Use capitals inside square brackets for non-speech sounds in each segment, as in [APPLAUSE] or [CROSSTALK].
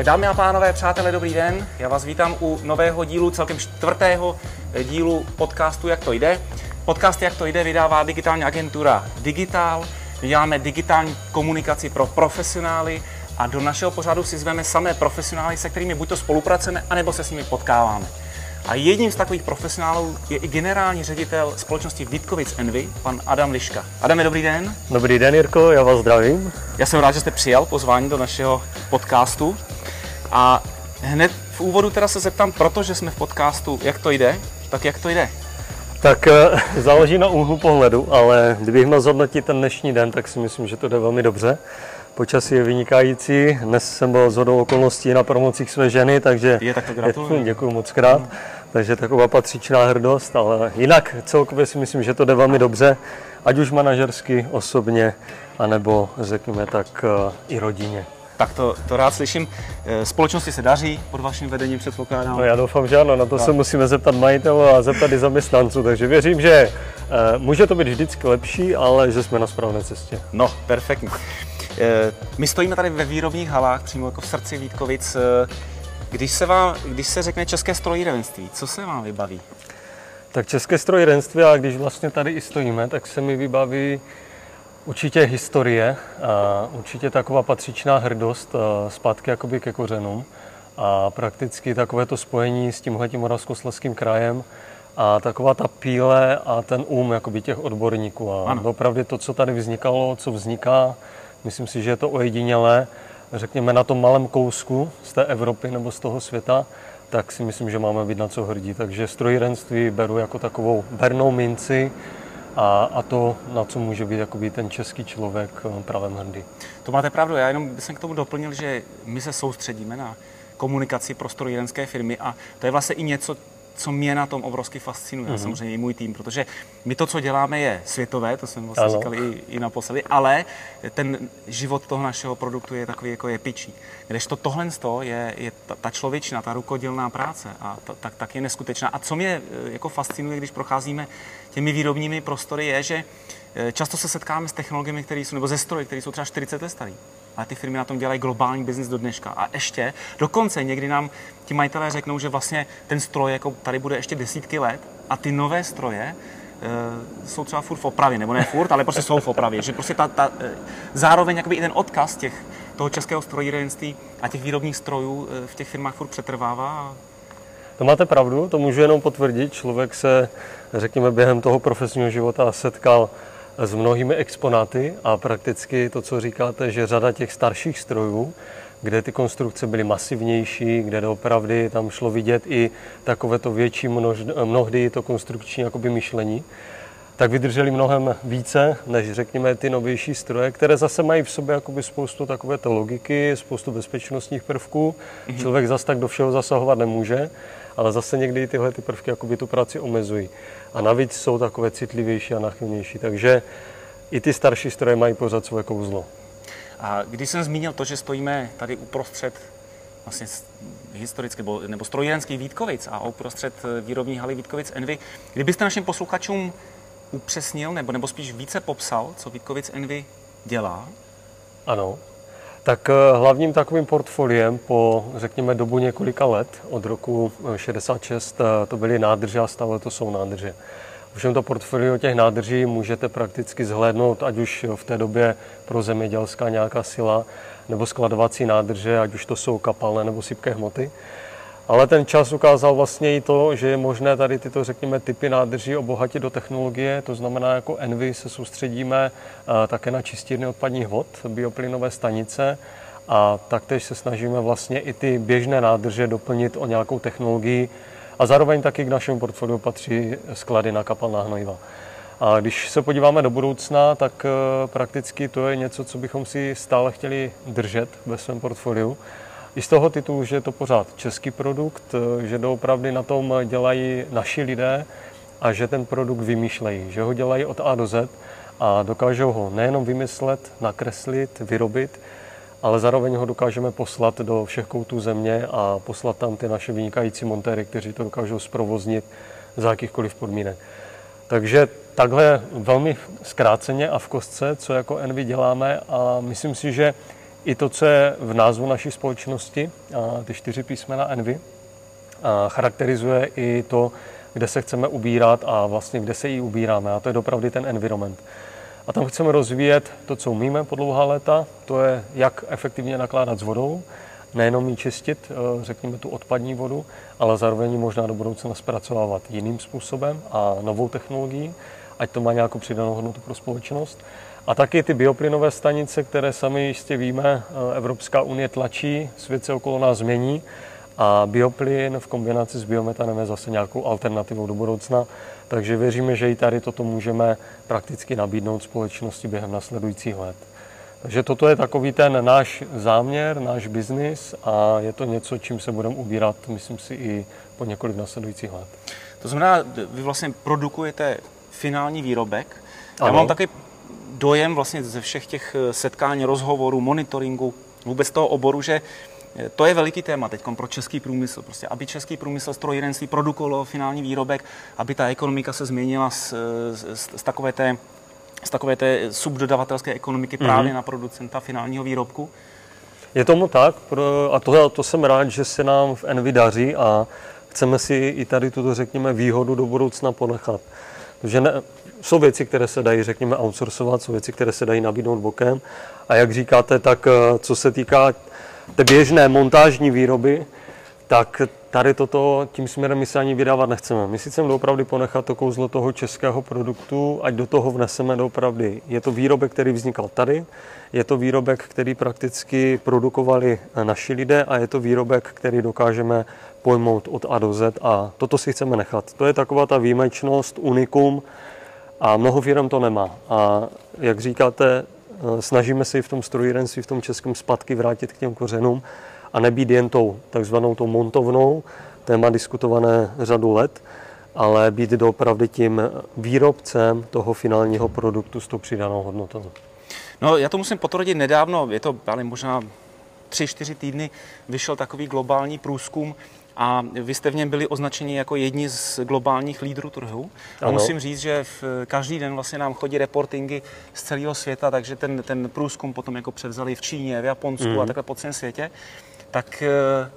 Tak dámy a pánové, přátelé, dobrý den. Já vás vítám u nového dílu, celkem čtvrtého dílu podcastu Jak to jde. Podcast Jak to jde vydává digitální agentura Digital. My děláme digitální komunikaci pro profesionály a do našeho pořadu si zveme samé profesionály, se kterými buď to spolupracujeme, anebo se s nimi potkáváme. A jedním z takových profesionálů je i generální ředitel společnosti Vítkovic Envy, pan Adam Liška. Adame, dobrý den. Dobrý den, Jirko, já vás zdravím. Já jsem rád, že jste přijal pozvání do našeho podcastu. A hned v úvodu teda se zeptám, protože jsme v podcastu Jak to jde, tak jak to jde? Tak eh, [LAUGHS] záleží na úhlu pohledu, ale kdybych měl zhodnotit ten dnešní den, tak si myslím, že to jde velmi dobře. Počasí je vynikající. Dnes jsem byl z hodou okolností na promocích své ženy, takže Je, tak to gratuluju. [LAUGHS] děkuji moc krát. Takže taková patřičná hrdost, ale jinak celkově si myslím, že to jde velmi dobře, ať už manažersky, osobně, anebo řekněme tak eh, i rodině. Tak to, to rád slyším. Eh, Společnosti se daří pod vaším vedením, předpokládám. No já doufám, že ano, na to se musíme zeptat majitelů a zeptat i zaměstnanců, takže věřím, že eh, může to být vždycky lepší, ale že jsme na správné cestě. No, perfektní. Eh, My stojíme tady ve výrobních halách, přímo jako v srdci Vítkovic. Když se, vám, když se řekne české strojírenství, co se vám vybaví? Tak české strojírenství, a když vlastně tady i stojíme, tak se mi vybaví určitě historie, a určitě taková patřičná hrdost a zpátky jakoby ke kořenům a prakticky takové to spojení s tímhletím Moravskoslezským krajem a taková ta píle a ten um jakoby těch odborníků. A Ano. opravdu to, co tady vznikalo, co vzniká, myslím si, že je to ojedinělé, řekněme na tom malém kousku z té Evropy nebo z toho světa, tak si myslím, že máme být na co hrdí. Takže strojírenství beru jako takovou bernou minci a, a to, na co může být jakoby ten český člověk eh, pravém hrdý. To máte pravdu, já jenom jsem k tomu doplnil, že my se soustředíme na komunikaci pro strojírenské firmy a to je vlastně i něco, co mě na tom obrovsky fascinuje, Mhm. mm-hmm. samozřejmě i můj tým, protože my to, co děláme, je světové, to jsem vlastně Ano. říkal i, i naposledy, ale ten život toho našeho produktu je takový jako jepičí. Kdežto tohle je, je ta, ta člověčná, ta rukodělná práce a ta, tak, tak je neskutečná. A co mě eh, jako fascinuje, když procházíme těmi výrobními prostory, je, že eh, často se setkáme s technologiemi, které jsou, nebo ze stroji, které jsou třeba 40 let starý. Ale ty firmy na tom dělají globální biznis do dneška. A ještě, dokonce někdy nám ti majitelé řeknou, že vlastně ten stroj jako tady bude ještě desítky let a ty nové stroje e, jsou třeba furt v opravě, nebo ne furt, ale prostě jsou v opravě. Že prostě ta, ta, e, zároveň jakoby i ten odkaz těch, toho českého strojírenství a těch výrobních strojů v těch firmách furt přetrvává. A To máte pravdu, to můžu jenom potvrdit. Člověk se, řekněme, během toho profesního života setkal s mnohými exponáty a prakticky to, co říkáte, že řada těch starších strojů, kde ty konstrukce byly masivnější, kde opravdu tam šlo vidět i takové to větší množ, mnohdy to konstrukční jakoby myšlení, tak vydrželi mnohem více než řekněme ty novější stroje, které zase mají v sobě jakoby spoustu takovéto logiky, spoustu bezpečnostních prvků. Mm-hmm. Člověk zase tak do všeho zasahovat nemůže, ale zase někdy tyhle ty prvky jakoby tu práci omezují. A navíc jsou takové citlivější a nachylnější, takže i ty starší stroje mají pořád svoje kouzlo. A když jsem zmínil to, že stojíme tady uprostřed vlastně historicky, nebo, nebo strojírenských Vítkovic a uprostřed eh, výrobní haly Vítkovic Envy, kdybyste našim posluchačům upřesnil, nebo, nebo spíš více popsal, co Vítkovic Envy dělá, Ano. Tak eh, hlavním takovým portfoliem po, řekněme, dobu několika let, od roku eh, 66, eh, to byly nádrže a stále to jsou nádrže. Ovšem to portfolio těch nádrží můžete prakticky zhlédnout, ať už v té době pro zemědělská nějaká sila, nebo skladovací nádrže, ať už to jsou kapalné nebo sypké hmoty. Ale ten čas ukázal vlastně i to, že je možné tady tyto, řekněme, typy nádrží obohatit do technologie. To znamená, jako Envy se soustředíme eh, také na čistírny odpadních vod, bioplynové stanice a taktéž se snažíme vlastně i ty běžné nádrže doplnit o nějakou technologii a zároveň taky k našemu portfoliu patří sklady na kapalná hnojiva. A když se podíváme do budoucna, tak eh, prakticky to je něco, co bychom si stále chtěli držet ve svém portfoliu. I z toho titulu, že je to pořád český produkt, že doopravdy na tom dělají naši lidé a že ten produkt vymýšlejí, že ho dělají od A do Z a dokážou ho nejenom vymyslet, nakreslit, vyrobit, ale zároveň ho dokážeme poslat do všech koutů země a poslat tam ty naše vynikající montéry, kteří to dokážou zprovoznit za jakýchkoliv podmínek. Takže takhle velmi zkráceně a v kostce, co jako Envy děláme a myslím si, že i to, co je v názvu naší společnosti, ty čtyři písmena Envy, charakterizuje i to, kde se chceme ubírat a vlastně kde se jí ubíráme. A to je opravdu ten environment. A tam chceme rozvíjet to, co umíme po dlouhá léta, to je, jak efektivně nakládat s vodou, nejenom ji čistit, eh, řekněme tu odpadní vodu, ale zároveň možná do budoucna zpracovávat jiným způsobem a novou technologií, ať to má nějakou přidanou hodnotu pro společnost. A taky ty bioplynové stanice, které sami jistě víme, eh, Evropská unie tlačí, svět se okolo nás změní a bioplyn v kombinaci s biometanem je zase nějakou alternativou do budoucna. Takže věříme, že i tady toto můžeme prakticky nabídnout společnosti během nasledujících let. Takže toto je takový ten náš záměr, náš biznis a je to něco, čím se budeme ubírat, myslím si, i po několik nasledujících let. To znamená, vy vlastně produkujete finální výrobek. Já ano. mám takový dojem vlastně ze všech těch setkání, rozhovorů, monitoringu, vůbec toho oboru, že to je veliký téma teď pro český průmysl. Prostě, aby český průmysl strojírenství produkoval finální výrobek, aby ta ekonomika se změnila z, z, z takové té z takové té subdodavatelské ekonomiky mm-hmm. právě na producenta finálního výrobku? Je tomu tak a to, to jsem rád, že se nám v Envy daří a chceme si i tady tuto, řekněme, výhodu do budoucna ponechat. Protože ne, jsou věci, které se dají, řekněme, outsourcovat, jsou věci, které se dají nabídnout bokem. A jak říkáte, tak eh, co se týká té běžné montážní výroby, tak tady toto tím směrem my se ani vydávat nechceme. My si chceme opravdu ponechat to kouzlo toho českého produktu, ať do toho vneseme doopravdy. Je to výrobek, který vznikal tady, je to výrobek, který prakticky produkovali naši lidé a je to výrobek, který dokážeme pojmout od A do Z a toto si chceme nechat. To je taková ta výjimečnost, unikum a mnoho firm to nemá. A jak říkáte, snažíme se i v tom strojírenství, v tom českém zpátky vrátit k těm kořenům a nebýt jen tou takzvanou tou montovnou, téma diskutované řadu let, ale být doopravdy tím výrobcem toho finálního produktu s tou přidanou hodnotou. No, já to musím potvrdit nedávno, je to ale možná tři, čtyři týdny, vyšel takový globální průzkum a vy jste v něm byli označeni jako jedni z globálních lídrů trhu. A ano. musím říct, že v, každý den vlastně nám chodí reportingy z celého světa, takže ten, ten průzkum potom jako převzali v Číně, v Japonsku mm. a takhle po celém světě tak eh,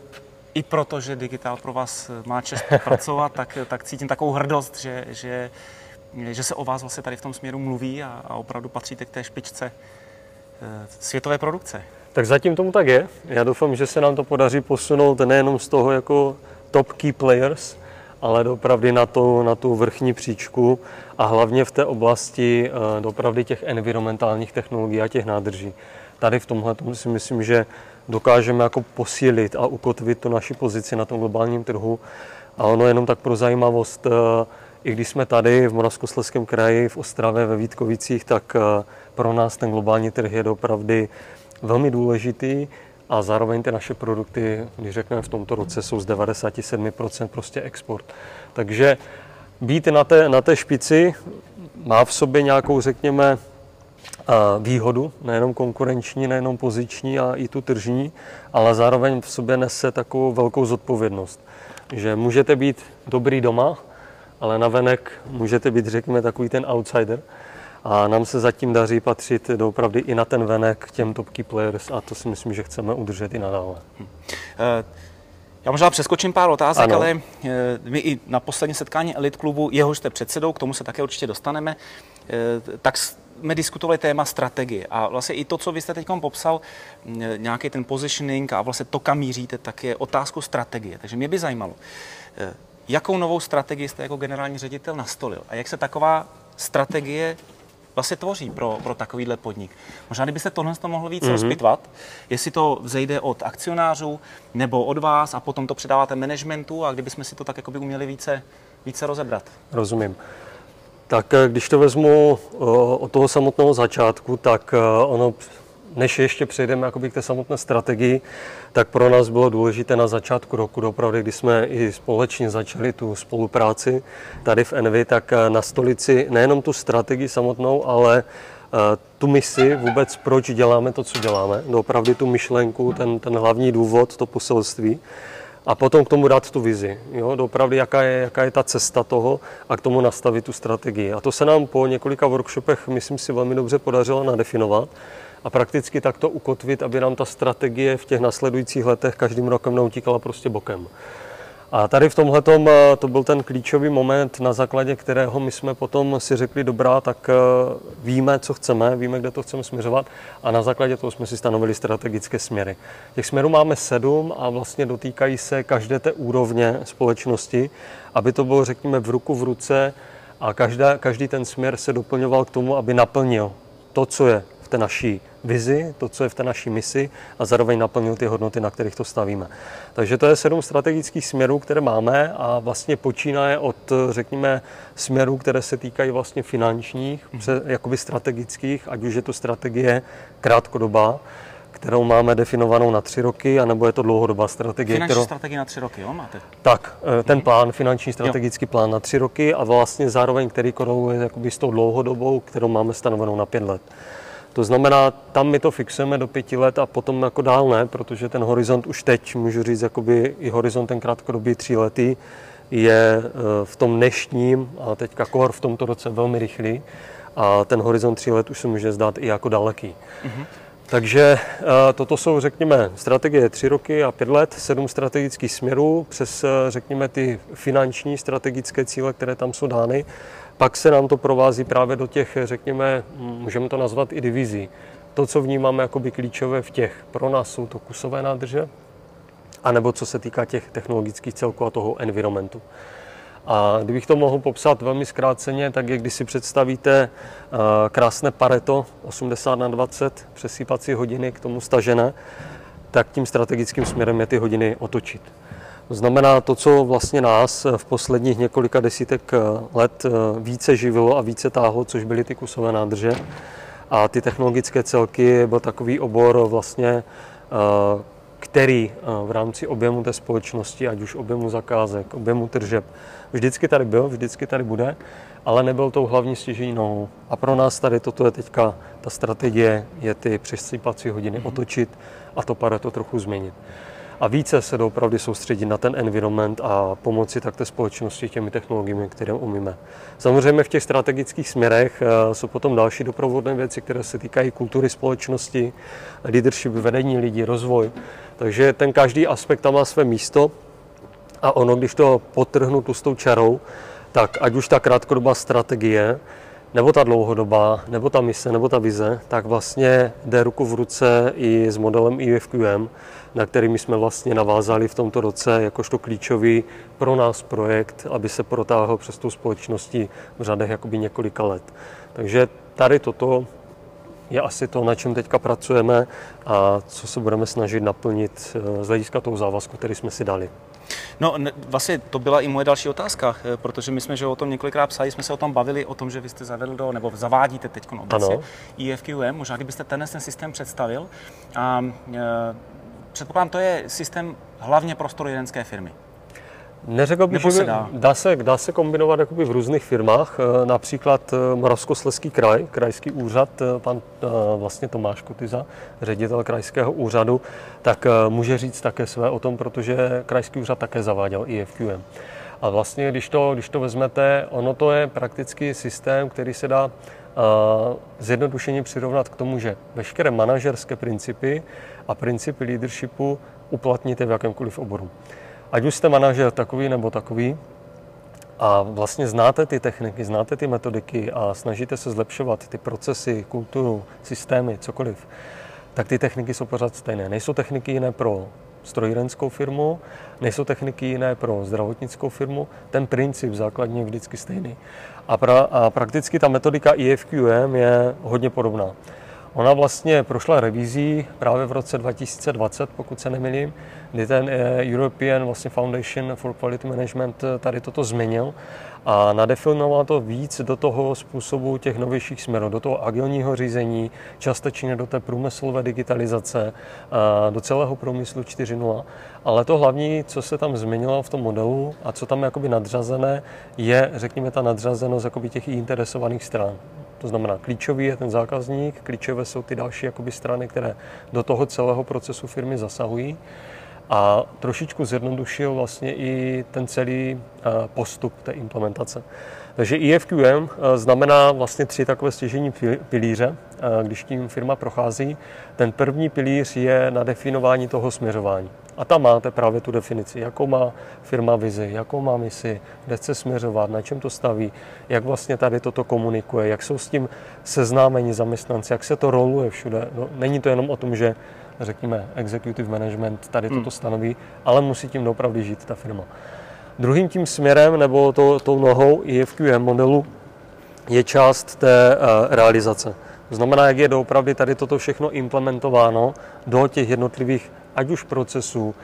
i proto, že digitál pro vás eh, má čest [LAUGHS] pracovat, tak, eh, tak cítím takovou hrdost, že, že, že se o vás vlastně tady v tom směru mluví a, a opravdu patříte k té špičce světové produkce. Tak zatím tomu tak je. Já doufám, že se nám to podaří posunout nejenom z toho jako top key players, ale dopravdy na, to, na tu vrchní příčku a hlavně v té oblasti dopravdy těch environmentálních technologií a těch nádrží. Tady v tomhle si myslím, že dokážeme jako posílit a ukotvit tu naši pozici na tom globálním trhu. A ono jenom tak pro zajímavost, eh, i když jsme tady v Moravskoslezském kraji, v Ostravě, ve Vítkovicích, tak eh, pro nás ten globální trh je opravdu velmi důležitý a zároveň ty naše produkty, když řekneme v tomto roce, jsou z 97% prostě export. Takže být na té, na té špici má v sobě nějakou, řekněme, výhodu, nejenom konkurenční, nejenom poziční a i tu tržní, ale zároveň v sobě nese takovou velkou zodpovědnost, že můžete být dobrý doma, ale navenek můžete být, řekněme, takový ten outsider. A nám se zatím daří patřit doopravdy i na ten venek k těm top key players a to si myslím, že chceme udržet i nadále. Hmm. Já možná přeskočím pár otázek, ano. ale eh, my i na poslední setkání Elite klubu, jehož jste předsedou, k tomu se také určitě dostaneme, eh, tak jsme diskutovali téma strategie a vlastně i to, co vy jste teď popsal, nějaký ten positioning a vlastně to, kam míříte, tak je otázku strategie. Takže mě by zajímalo, eh, jakou novou strategii jste jako generální ředitel nastolil a jak se taková strategie vlastně tvoří pro, pro takovýhle podnik. Možná, kdybyste tohle to mohl víc mm-hmm. rozpitvat, jestli to vzejde od akcionářů nebo od vás a potom to předáváte managementu a kdybychom si to tak by uměli více, více rozebrat. Rozumím. Tak eh, když to vezmu eh, od toho samotného začátku, tak eh, ono, než ještě přejdeme jakoby k té samotné strategii, tak pro nás bylo důležité na začátku roku, dopravdy, kdy jsme i společně začali tu spolupráci tady v Envy, tak na stolici nejenom tu strategii samotnou, ale tu misi vůbec, proč děláme to, co děláme, opravdu tu myšlenku, ten, ten hlavní důvod, to poselství a potom k tomu dát tu vizi, jo, opravdu jaká je, jaká je ta cesta toho a k tomu nastavit tu strategii. A to se nám po několika workshopech, myslím si, velmi dobře podařilo nadefinovat. A prakticky takto ukotvit, aby nám ta strategie v těch nasledujících letech každým rokem neutíkala prostě bokem. A tady v tomhle eh, to byl ten klíčový moment, na základě kterého my jsme potom si řekli, dobrá, tak eh, víme, co chceme, víme, kde to chceme směřovat a na základě toho jsme si stanovili strategické směry. Těch směrů máme sedm a vlastně dotýkají se každé té úrovně společnosti, aby to bylo, řekněme, v ruku v ruce a každá, každý ten směr se doplňoval k tomu, aby naplnil to, co je v té naší vizi, to, co je v té naší misi a zároveň naplnil ty hodnoty, na kterých to stavíme. Takže to je sedm strategických směrů, které máme a vlastně počínaje od, řekněme, směrů, které se týkají vlastně finančních, mm-hmm. jakoby strategických, ať už je to strategie krátkodobá, kterou máme definovanou na tři roky, anebo je to dlouhodobá strategie. Finanční kterou... strategie na tři roky, jo, máte? Tak, eh, ten plán, finanční strategický jo. plán na tři roky a vlastně zároveň, který koreluje jakoby s tou dlouhodobou, kterou máme stanovenou na pět let. To znamená, tam my to fixujeme do pěti let a potom jako dál ne, protože ten horizont už teď, můžu říct, jakoby i horizont ten krátkodobý tříletý, je eh, v tom dnešním a teďka kor v tomto roce velmi rychlý a ten horizont tří let už se může zdát i jako daleký. Mm-hmm. Takže eh, toto jsou, řekněme, strategie tři roky a pět let, sedm strategických směrů přes, eh, řekněme, ty finanční strategické cíle, které tam jsou dány. Pak se nám to provází právě do těch, řekněme, můžeme to nazvat i divizí. To, co vnímáme jako by klíčové v těch, pro nás jsou to kusové nádrže, anebo co se týká těch technologických celků a toho environmentu. A kdybych to mohl popsat velmi zkráceně, tak je, když si představíte eh, krásné pareto 80 na 20 přesýpací hodiny k tomu stažené, tak tím strategickým směrem je ty hodiny otočit. To znamená to, co vlastně nás v posledních několika desítek eh, let eh, více živilo a více táhlo, což byly ty kusové nádrže. A ty technologické celky byl takový obor vlastně, který v rámci objemu té společnosti, ať už objemu zakázek, objemu tržeb, vždycky tady byl, vždycky tady bude, ale nebyl tou hlavní stěžení nohou. A pro nás tady toto je teďka ta strategie, je ty přesypací hodiny mm-hmm. otočit a to to trochu změnit. A více se doopravdy soustředit na ten environment a pomoci tak té společnosti těmi technologiemi, které umíme. Samozřejmě v těch strategických směrech eh, jsou potom další doprovodné věci, které se týkají kultury společnosti, leadership, vedení lidí, rozvoj. Takže ten každý aspekt tam má své místo a ono, když to potrhnu tustou čarou, tak ať už ta krátkodobá strategie, nebo ta dlouhodobá, nebo ta mise, nebo ta vize, tak vlastně jde ruku v ruce i s modelem IFQM, na který jsme vlastně navázali v tomto roce jakožto klíčový pro nás projekt, aby se protáhl přes tu společnosti v řadech jakoby několika let. Takže tady toto je asi to, na čem teďka pracujeme a co se budeme snažit naplnit eh, z hlediska toho závazku, který jsme si dali. No ne, vlastně to byla i moje další otázka, eh, protože my jsme že o tom několikrát psali, jsme se o tom bavili, o tom, že vy jste zavedl do, nebo zavádíte teď obecně IFQM, možná kdybyste tenhle ten systém představil. A, e, předpokládám, to je systém hlavně pro strojírenské firmy. Neřekl bych, že se dá. Dá, se, dá se kombinovat jakoby v různých firmách, eh, například eh, Moravskoslezský kraj, krajský úřad, eh, pan vlastně Tomáš Kotyza, ředitel krajského úřadu, tak může říct také své o tom, protože krajský úřad také zaváděl IFQM. A vlastně, když to, když to vezmete, ono to je prakticky systém, který se dá zjednodušeně přirovnat k tomu, že veškeré manažerské principy a principy leadershipu uplatníte v jakémkoliv oboru ať už jste manažer takový nebo takový, a vlastně znáte ty techniky, znáte ty metodiky a snažíte se zlepšovat ty procesy, kulturu, systémy, cokoliv, tak ty techniky jsou pořád stejné. Nejsou techniky jiné pro strojírenskou firmu, nejsou techniky jiné pro zdravotnickou firmu, ten princip základně je vždycky stejný. A, pra, a prakticky ta metodika IFQM je hodně podobná. Ona vlastně prošla revizí právě v roce 2020, pokud se nemýlím, kdy ten eh, European vlastně Foundation for Quality Management eh, tady toto změnil a nadefinoval to víc do toho způsobu těch novějších směrů, do toho agilního řízení, částečně do té průmyslové digitalizace, do celého průmyslu 4.0. Ale to hlavní, co se tam změnilo v tom modelu a co tam je jakoby nadřazené, je, řekněme, ta nadřazenost jakoby těch interesovaných stran. To znamená, klíčový je ten zákazník, klíčové jsou ty další jakoby strany, které do toho celého procesu firmy zasahují. a trošičku zjednodušil vlastně i ten celý postup té implementace. Takže EFQM znamená vlastně tři takové stěžení pilíře, když tím firma prochází. Ten první pilíř je na definování toho směřování. A tam máte právě tu definici, jakou má firma vizi, jakou má misi, kde chce směřovat, na čem to staví, jak vlastně tady toto komunikuje, jak jsou s tím seznámeni zaměstnanci, jak se to roluje všude. No, není to jenom o tom, že řekněme executive management tady toto hmm. stanoví, ale musí tím opravdu žít ta firma. Druhým tím směrem nebo to, tou nohou EFQM modelu je část té uh, realizace. To znamená, jak je doopravdy tady toto všechno implementováno do těch jednotlivých ať už procesů,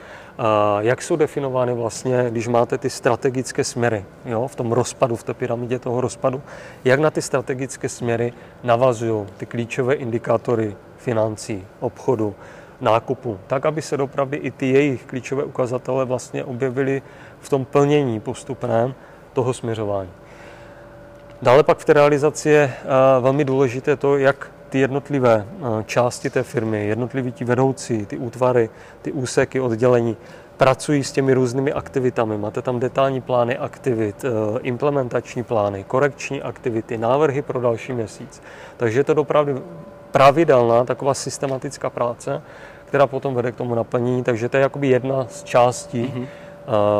jak jsou definovány vlastně, když máte ty strategické směry jo, v tom rozpadu, v té pyramidě toho rozpadu, jak na ty strategické směry navazují ty klíčové indikátory financí, obchodu, nákupu, tak, aby se dopravdy i ty jejich klíčové ukazatele vlastně objevily v tom plnění postupném toho směřování. Dále pak v té realizaci je velmi důležité to, jak ty jednotlivé eh, části té firmy, jednotliví ti vedoucí, ty útvary, ty úseky, oddělení, pracují s těmi různými aktivitami. Máte tam detailní plány aktivit, eh, implementační plány, korekční aktivity, návrhy pro další měsíc. Takže je to opravdu pravidelná taková systematická práce, která potom vede k tomu naplnění. Takže to je jakoby jedna z částí mm-hmm.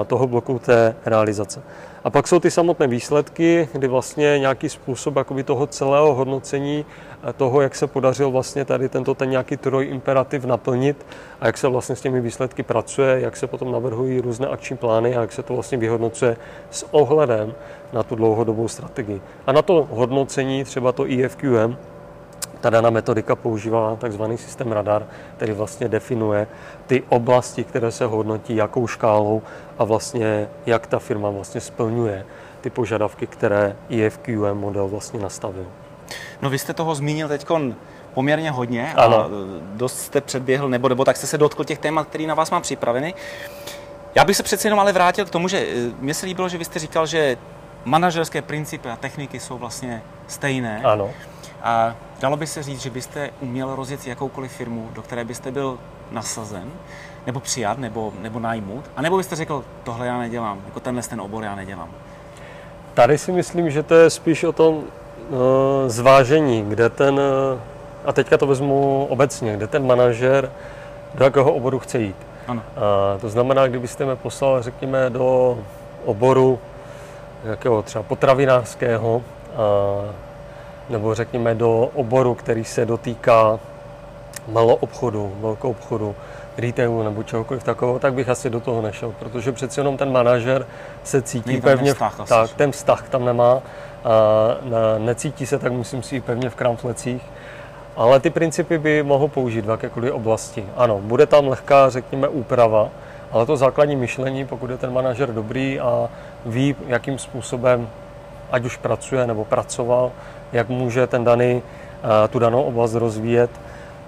toho bloku té realizace. A pak jsou ty samotné výsledky, kdy vlastně nějaký způsob jakoby toho celého hodnocení eh, toho, jak se podařil vlastně tady tento ten nějaký imperativ naplnit a jak se vlastně s těmi výsledky pracuje, jak se potom navrhují různé akční plány a jak se to vlastně vyhodnocuje s ohledem na tu dlouhodobou strategii. A na to hodnocení, třeba to EFQM, ta daná metodika používá takzvaný systém radar, který vlastně definuje ty oblasti, které se hodnotí, jakou škálou a vlastně jak ta firma vlastně splňuje ty požadavky, které EFQM model vlastně nastavil. No vy jste toho zmínil teď poměrně hodně a ano. dost jste předběhl, nebo, nebo tak jste se dotkl těch témat, které na vás mám připraveny. Já bych se přeci jenom ale vrátil k tomu, že eh, mně se líbilo, že vy jste říkal, že manažerské principy a techniky jsou vlastně stejné. Ano. A dalo by se říct, že byste uměl rozjet jakoukoliv firmu, do které byste byl nasazen, nebo přijat, nebo, nebo najmout, a nebo byste řekl, tohle já nedělám, jako tenhle ten obor já nedělám. Tady si myslím, že to je spíš o tom uh, zvážení, kde ten, uh, a teďka to vezmu obecně, kde ten manažer do jakého oboru chce jít. Ano. Uh, to znamená, kdybyste mě poslal, řekněme, do oboru jakého třeba potravinářského, uh, nebo řekněme do oboru, který se dotýká malou obchodu, velkou obchodu, retailu nebo čehokoliv takového, tak bych asi do toho nešel, protože přeci jenom ten manažer se cítí pevně, vztah, tak ten vztah tam nemá, a necítí se, tak musím si pevně v kramflecích. Ale ty principy by mohl použít v jakékoliv oblasti. Ano, bude tam lehká, řekněme, úprava, ale to základní myšlení, pokud je ten manažer dobrý a ví, jakým způsobem ať už pracuje nebo pracoval, jak může ten daný, eh, tu danou oblast rozvíjet,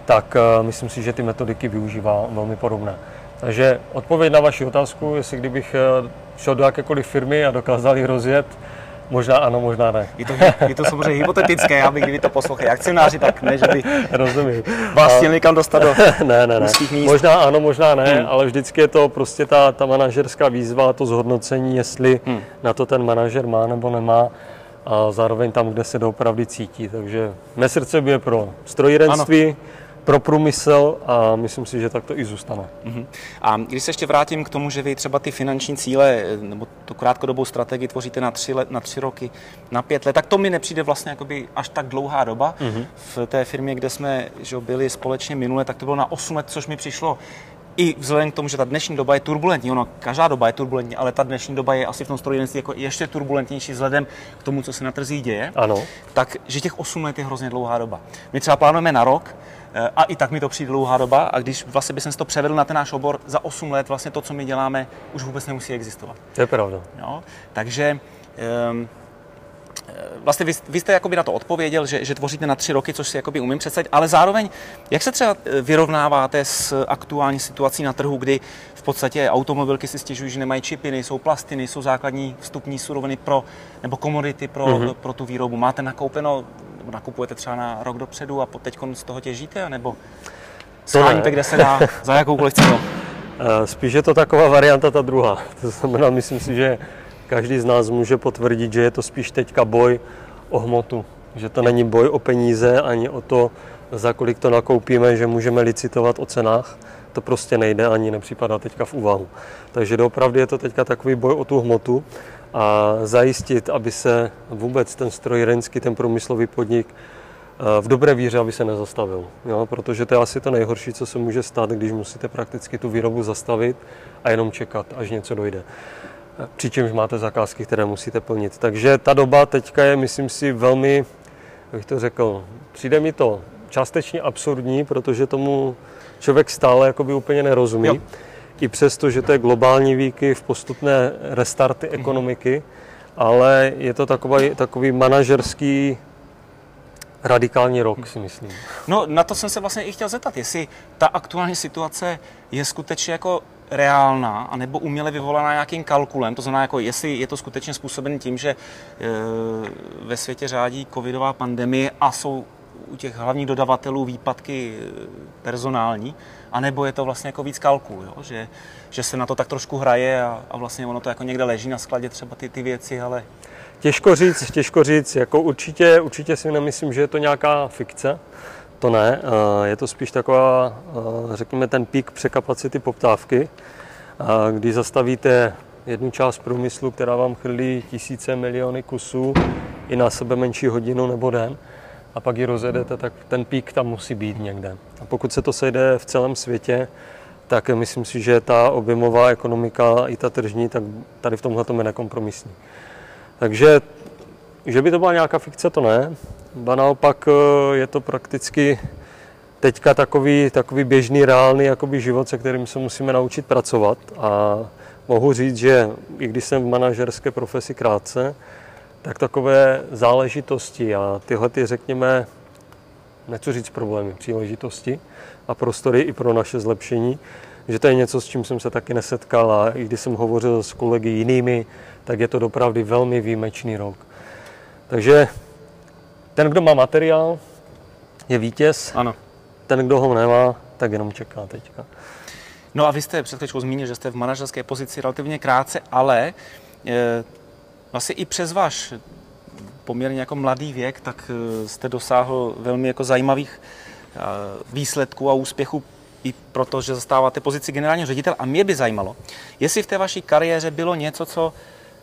tak eh, myslím si, že ty metodiky využívá velmi podobné. Takže odpověď na vaši otázku, jestli kdybych eh, šel do jakékoliv firmy a dokázal ji rozjet, Možná ano, možná ne. Je to, je to samozřejmě hypotetické, já bych, kdyby to poslouchali akcionáři, tak ne, že by [LAUGHS] Rozumím. vás chtěli někam dostat do [LAUGHS] ne, ne, ne. míst. Možná ano, možná ne, hmm. ale vždycky je to prostě ta, ta manažerská výzva, to zhodnocení, jestli hmm. na to ten manažer má nebo nemá a zároveň tam, kde se doopravdy cítí. Takže mé srdce je pro strojírenství, ano. pro průmysl a myslím si, že tak to i zůstane. Uh-huh. A když se ještě vrátím k tomu, že vy třeba ty finanční cíle nebo tu krátkodobou strategii tvoříte na tři, let, na tři roky, na pět let, tak to mi nepřijde vlastně jakoby až tak dlouhá doba. Uh-huh. V té firmě, kde jsme že byli společně minule, tak to bylo na 8 let, což mi přišlo i vzhledem k tomu, že ta dnešní doba je turbulentní, ono, každá doba je turbulentní, ale ta dnešní doba je asi v tom strojírenství jako ještě turbulentnější vzhledem k tomu, co se na trzích děje, ano. tak že těch 8 let je hrozně dlouhá doba. My třeba plánujeme na rok, eh, a i tak mi to přijde dlouhá doba, a když vlastně bych to převedl na ten náš obor, za 8 let vlastně to, co my děláme, už vůbec nemusí existovat. To je pravda. Jo? Takže um, vlastně vy, vy jste jakoby na to odpověděl, že, že tvoříte na tři roky, což si jakoby umím představit, ale zároveň, jak se třeba eh, vyrovnáváte s aktuální situací na trhu, kdy v podstatě automobilky si stěžují, že nemají čipy, nejsou plasty, nejsou základní vstupní suroviny pro, nebo komodity pro, mm-hmm. pro tu výrobu. Máte nakoupeno, nebo nakupujete třeba na rok dopředu a teď z toho těžíte, nebo scháníte, kde se dá, za jakoukoliv cenu? [LAUGHS] Spíš je to taková varianta ta druhá. To znamená, myslím si, že každý z nás může potvrdit, že je to spíš teďka boj o hmotu. Že to není boj o peníze ani o to, za kolik to nakoupíme, že můžeme licitovat o cenách. To prostě nejde ani nepřipadá teďka v úvahu. Takže doopravdy je to teďka takový boj o tu hmotu a zajistit, aby se vůbec ten strojírenský, ten průmyslový podnik eh, v dobré víře, aby se nezastavil. Jo? Protože to je asi to nejhorší, co se může stát, když musíte prakticky tu výrobu zastavit a jenom čekat, až něco dojde. Přičemž máte zakázky, které musíte plnit. Takže ta doba teďka je, myslím si, velmi, jak to řekl, přijde mi to částečně absurdní, protože tomu člověk stále jakoby úplně nerozumí. Jo. I přesto, že to je globální výky v postupné restarty mhm. ekonomiky, ale je to takový, takový manažerský radikální rok, si myslím. No, na to jsem se vlastně i chtěl zeptat, jestli ta aktuální situace je skutečně jako reálná, anebo uměle vyvolaná nějakým kalkulem, to znamená, jako jestli je to skutečně způsoben tím, že e, ve světě řádí covidová pandemie a jsou u těch hlavních dodavatelů výpadky e, personální, anebo je to vlastně jako víc kalkul, jo? Že, že se na to tak trošku hraje a, a vlastně ono to jako někde leží na skladě třeba ty, ty věci, ale... Těžko říct, těžko říct, jako určitě, určitě si nemyslím, že je to nějaká fikce, to ne, e, je to spíš taková, e, řekněme, ten pík překapacity poptávky, když zastavíte jednu část průmyslu, která vám chrlí tisíce, miliony kusů i na sebe menší hodinu nebo den, a pak ji rozjedete, tak ten pík tam musí být někde. A pokud se to sejde v celém světě, tak myslím si, že ta objemová ekonomika i ta tržní, tak tady v tomhle je nekompromisní. Takže, že by to byla nějaká fikce, to ne. Ba naopak eh, je to prakticky teďka takový, takový běžný, reálný jakoby život, se kterým se musíme naučit pracovat. A mohu říct, že i když jsem v manažerské profesi krátce, tak takové záležitosti a tyhle, ty, řekněme, nechci říct problémy, příležitosti a prostory i pro naše zlepšení, že to je něco, s čím jsem se taky nesetkal a i když jsem hovořil s kolegy jinými, tak je to dopravdy velmi výjimečný rok. Takže ten, kdo má materiál, je vítěz. Ano. Ten, kdo ho nemá, tak jenom čeká teďka. No a vy jste před chvíličkou zmínil, že jste v manažerské pozici relativně krátce, ale e, Vlastně i přes váš poměrně jako mladý věk, tak eh, jste dosáhl velmi jako zajímavých eh, výsledků a úspěchů i proto, že zastáváte pozici generálního ředitel. A mě by zajímalo, jestli v té vaší kariéře bylo něco, co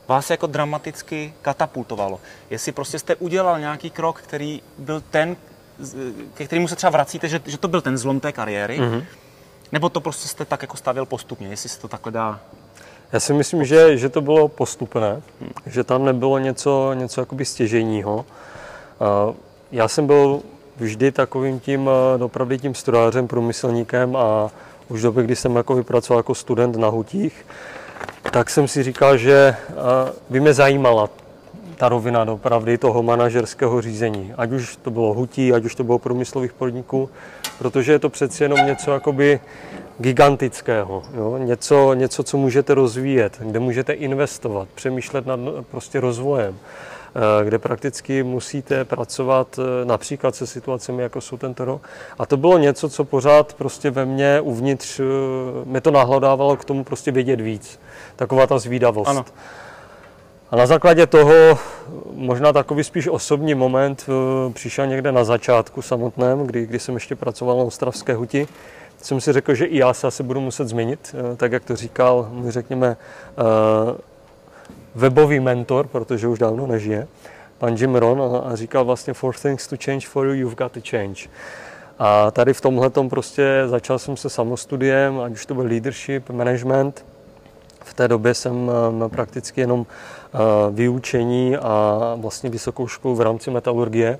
vás jako dramaticky katapultovalo. Jestli prostě jste udělal nějaký krok, který byl ten, ke kterému se třeba vracíte, že, že to byl ten zlom té kariéry, mm-hmm. nebo to prostě jste tak jako stavěl postupně, jestli se to takhle dá já si myslím, že, že to bylo postupné, že tam nebylo něco, něco jakoby stěžejního. Já jsem byl vždy takovým tím dopravdy tím strojářem, průmyslníkem a už v době, kdy jsem jako vypracoval jako student na hutích, tak jsem si říkal, že by mě zajímala ta rovina dopravdy toho manažerského řízení. Ať už to bylo hutí, ať už to bylo průmyslových podniků, protože je to přeci jenom něco jakoby gigantického, jo? Něco, něco, co můžete rozvíjet, kde můžete investovat, přemýšlet nad prostě rozvojem, eh, kde prakticky musíte pracovat eh, například se situacemi, jako jsou tento rok. A to bylo něco, co pořád prostě ve mně uvnitř, eh, mě to nahlodávalo k tomu prostě vědět víc. Taková ta zvídavost. Ano. A na základě toho možná takový spíš osobní moment přišel někde na začátku samotném, kdy, kdy jsem ještě pracoval na Ostravské huti, jsem si řekl, že i já se asi budu muset změnit, eh, tak jak to říkal, my řekněme, eh, webový mentor, protože už dávno nežije, pan Jim Ron a říkal vlastně for things to change for you, you've got to change. A tady v tomhle prostě začal jsem se samostudiem, ať už to byl leadership, management. V té době jsem eh, prakticky jenom vyučení a vlastně vysokou školu v rámci metalurgie.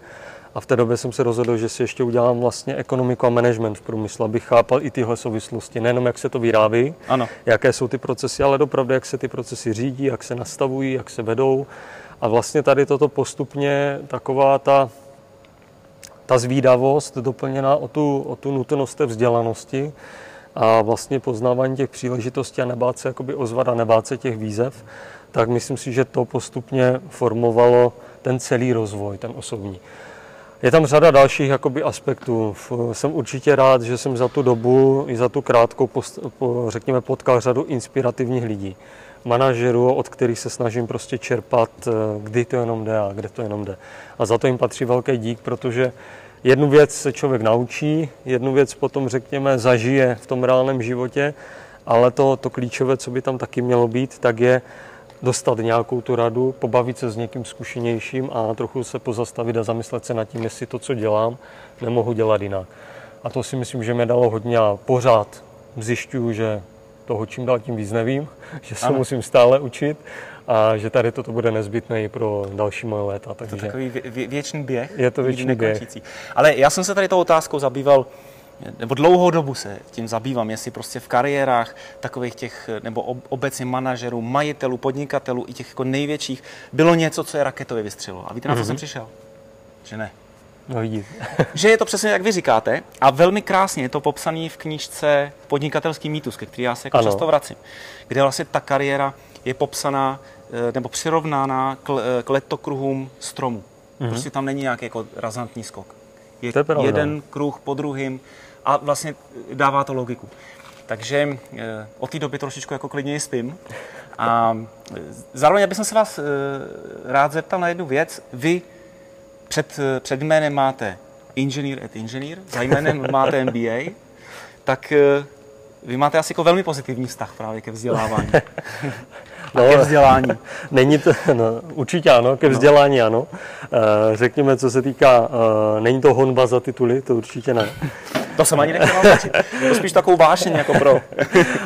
A v té době jsem se rozhodl, že si ještě udělám vlastně ekonomiku a management v průmyslu, abych chápal i tyhle souvislosti. Nejenom jak se to vyrábí, ano. jaké jsou ty procesy, ale dopravdy, jak se ty procesy řídí, jak se nastavují, jak se vedou. A vlastně tady toto postupně taková ta, ta zvídavost doplněná o tu, o tu nutnost té vzdělanosti a vlastně poznávání těch příležitostí a nebát se jakoby ozvat a nebát se těch výzev, tak myslím si, že to postupně formovalo ten celý rozvoj, ten osobní. Je tam řada dalších jakoby, aspektů. Jsem určitě rád, že jsem za tu dobu i za tu krátkou, post, po, řekněme, potkal řadu inspirativních lidí. Manažerů, od kterých se snažím prostě čerpat, eh, kdy to jenom jde a kde to jenom jde. A za to jim patří velký dík, protože jednu věc se člověk naučí, jednu věc potom, řekněme, zažije v tom reálném životě, ale to, to klíčové, co by tam taky mělo být, tak je dostat nějakou tu radu, pobavit se s někým zkušenějším a trochu se pozastavit a zamyslet se nad tím, jestli to, co dělám, nemohu dělat jinak. A to si myslím, že mi dalo hodně a pořád zjišťuju, že toho čím dál tím víc nevím, [LAUGHS] že se ano. musím stále učit a že tady toto bude nezbytné i pro další moje léta. Takže to je takový vě- věčný běh. Je to věčný běh. Ale já jsem se tady tou otázkou zabýval nebo dlouhou dobu se tím zabývám, jestli prostě v kariérách takových těch, nebo obecně manažerů, majitelů, podnikatelů i těch jako největších bylo něco, co je raketově vystřelilo. A víte, na co mm-hmm. jsem přišel? Že ne. No vidí. že je to přesně jak vy říkáte a velmi krásně je to popsané v knížce Podnikatelský mýtus, ke který já se jako ano. často vracím, kde vlastně ta kariéra je popsaná eh, nebo přirovnána k, eh, k letokruhům stromu. Mm-hmm. Prostě tam není nějaký jako razantní skok. Je, je jeden kruh po druhým a vlastně dává to logiku. Takže eh, od té doby trošičku jako klidně spím. A eh, zároveň bych se vás eh, rád zeptal na jednu věc. Vy před, před jménem máte inženýr et inženýr, za jménem [LAUGHS] máte MBA, tak vy máte asi jako velmi pozitivní vztah právě ke vzdělávání. [LAUGHS] [LAUGHS] No, ke vzdělání. [LAUGHS] Není to, no, určitě ano, ke no. vzdělání no. ano. Řekněme, co se týká, není to honba za tituly, to určitě ne. [LAUGHS] To jsem ani nechtěl To spíš takovou vášeň jako pro.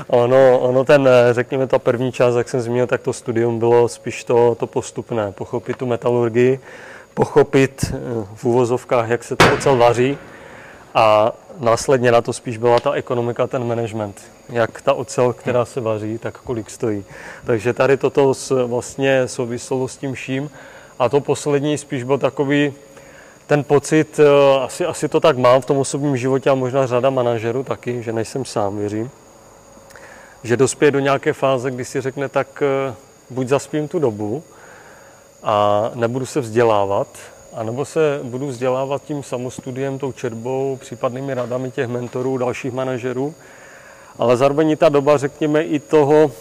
ono, ono ten, řekněme, ta první část, jak jsem zmínil, tak to studium bylo spíš to, to postupné. Pochopit tu metalurgii, pochopit eh, v úvozovkách, jak se to ocel vaří a následně na to spíš byla ta ekonomika, ten management. Jak ta ocel, která se vaří, tak kolik stojí. Takže tady toto vlastně souviselo s tím vším. A to poslední spíš byl takový ten pocit, eh, asi, asi to tak mám v tom osobním životě a možná řada manažerů taky, že nejsem sám, věřím, že dospěje do nějaké fáze, kdy si řekne, tak eh, buď zaspím tu dobu a nebudu se vzdělávat, anebo se budu vzdělávat tím samostudiem, tou četbou, případnými radami těch mentorů, dalších manažerů, ale zároveň ta doba, řekněme, i toho,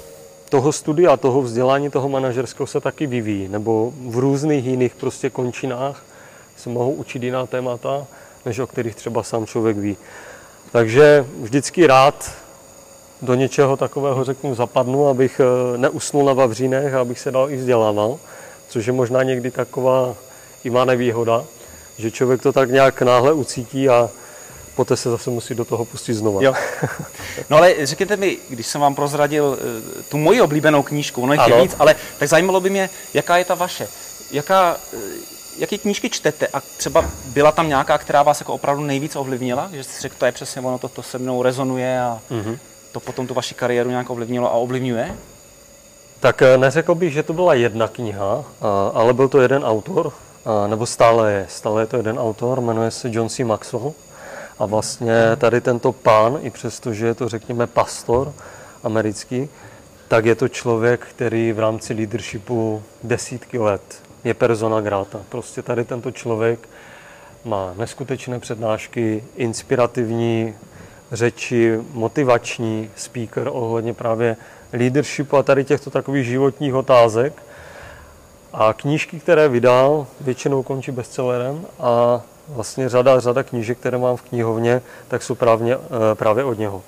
toho studia, toho vzdělání, toho manažerského se taky vyvíjí, nebo v různých jiných prostě končinách se mohou učit jiná témata, než o kterých třeba sám člověk ví. Takže vždycky rád do něčeho takového, řeknu, zapadnu, abych eh, neusnul na vavřínech a abych se dal i vzdělával, což je možná někdy taková i má nevýhoda, že člověk to tak nějak náhle ucítí a poté se zase musí do toho pustit znova. Jo. No ale řekněte mi, když jsem vám prozradil eh, tu moji oblíbenou knížku, ono je víc, ale tak zajímalo by mě, jaká je ta vaše. Jaká, eh, jaké knížky čtete a třeba byla tam nějaká, která vás jako opravdu nejvíc ovlivnila, že jste řekl, to je přesně ono, to, to se mnou rezonuje a mm-hmm. to potom tu vaši kariéru nějak ovlivnilo a ovlivňuje? Tak eh, neřekl bych, že to byla jedna kniha, ale byl to jeden autor, nebo stále je, stále je to jeden autor, jmenuje se John C. Maxwell. A vlastně tady tento pán, i přesto, že je to řekněme pastor americký, tak je to člověk, který v rámci leadershipu desítky let je persona grata. Prostě tady tento člověk má neskutečné přednášky, inspirativní řeči, motivační speaker ohledně právě leadershipu a tady těchto takových životních otázek. A knížky, které vydal, většinou končí bestsellerem a vlastně řada, řada knížek, které mám v knihovně, tak jsou právě, eh, právě od něho.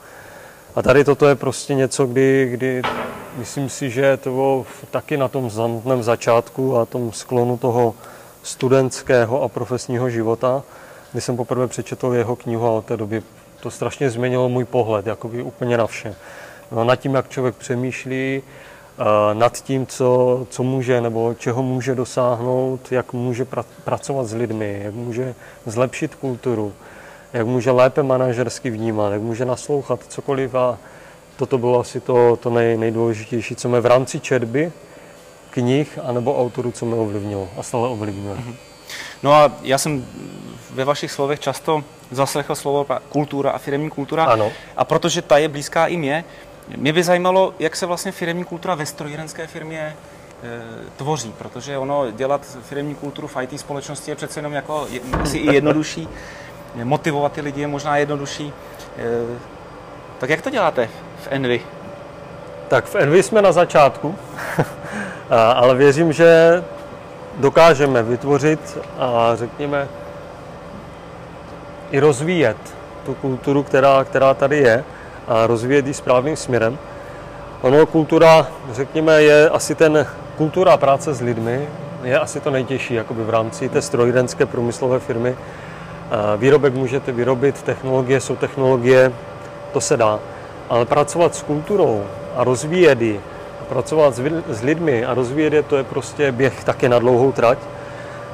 A tady toto je prostě něco, kdy, kdy myslím si, že to bylo taky na tom samotném začátku a tom sklonu toho studentského a profesního života, kdy jsem poprvé přečetl jeho knihu a od té doby to strašně změnilo můj pohled, jakoby úplně na vše. No, nad tím, jak člověk přemýšlí, nad tím, co, co může nebo čeho může dosáhnout, jak může pra, pracovat s lidmi, jak může zlepšit kulturu, jak může lépe manažersky vnímat, jak může naslouchat cokoliv a toto bylo asi to, to nej, nejdůležitější, co mě v rámci četby, knih anebo autorů, co mě ovlivnilo a stále ovlivňuje. Mm-hmm. No a já jsem ve vašich slovech často zaslechl slovo kultura a firmní kultura. Ano. A protože ta je blízká i mě, mě by zajímalo, jak se vlastně firmní kultura ve strojírenské firmě tvoří, protože ono dělat firmní kulturu v IT společnosti je přece jenom jako asi i jednodušší, motivovat ty lidi je možná jednodušší. E, tak jak to děláte v Envy? Tak v Envy jsme na začátku, [LAUGHS] ale věřím, že dokážeme vytvořit a řekněme i rozvíjet tu kulturu, která, která tady je a rozvíjet ji správným směrem. Ono kultura, řekněme, je asi ten kultura práce s lidmi, je asi to nejtěžší jakoby v rámci té strojírenské průmyslové firmy. Výrobek můžete vyrobit, technologie jsou technologie, to se dá. Ale pracovat s kulturou a rozvíjet ji, pracovat s lidmi a rozvíjet je, to je prostě běh taky na dlouhou trať.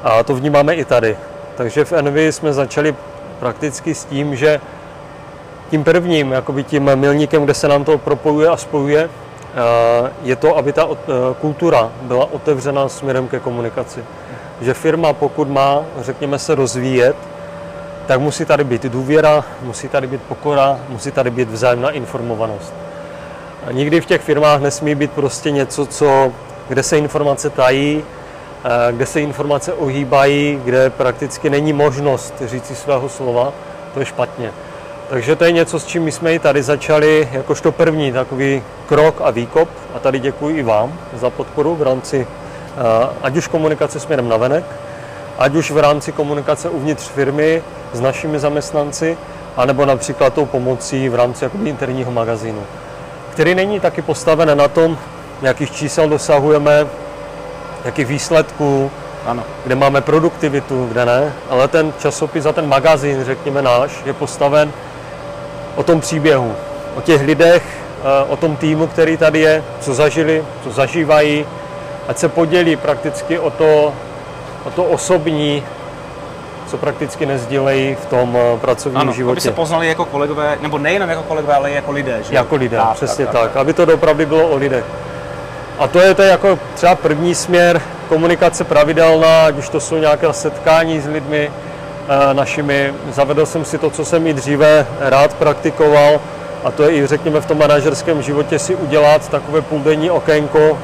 A to vnímáme i tady. Takže v Envy jsme začali prakticky s tím, že tím prvním, jakoby tím milníkem, kde se nám to propojuje a spojuje, eh, je to, aby ta eh, kultura byla otevřená směrem ke komunikaci. Že firma, pokud má, řekněme, se rozvíjet, tak musí tady být důvěra, musí tady být pokora, musí tady být vzájemná informovanost. A nikdy v těch firmách nesmí být prostě něco, co, kde se informace tají, eh, kde se informace ohýbají, kde prakticky není možnost říct si svého slova, to je špatně. Takže to je něco, s čím my jsme i tady začali jakožto první takový krok a výkop. A tady děkuji i vám za podporu v rámci eh, ať už komunikace směrem na venek, ať už v rámci komunikace uvnitř firmy s našimi zaměstnanci, anebo například tou pomocí v rámci jakoby interního magazínu, který není taky postaven na tom, jakých čísel dosahujeme, jakých výsledků, ano. kde máme produktivitu, kde ne, ale ten časopis a ten magazín, řekněme náš, je postaven o tom příběhu, o těch lidech, eh, o tom týmu, který tady je, co zažili, co zažívají, ať se podělí prakticky o to, o to osobní, co prakticky nezdílejí v tom eh, pracovním ano, životě. aby se poznali jako kolegové, nebo nejenom jako kolegové, ale i jako lidé. Že? Jako lidé, tak, přesně tak, tak, tak, aby to opravdu bylo o lidech. A to je to jako třeba první směr, komunikace pravidelná, když to jsou nějaké setkání s lidmi, našimi. Zavedl jsem si to, co jsem i dříve rád praktikoval, a to je i řekněme v tom manažerském životě si udělat takové půldenní okénko,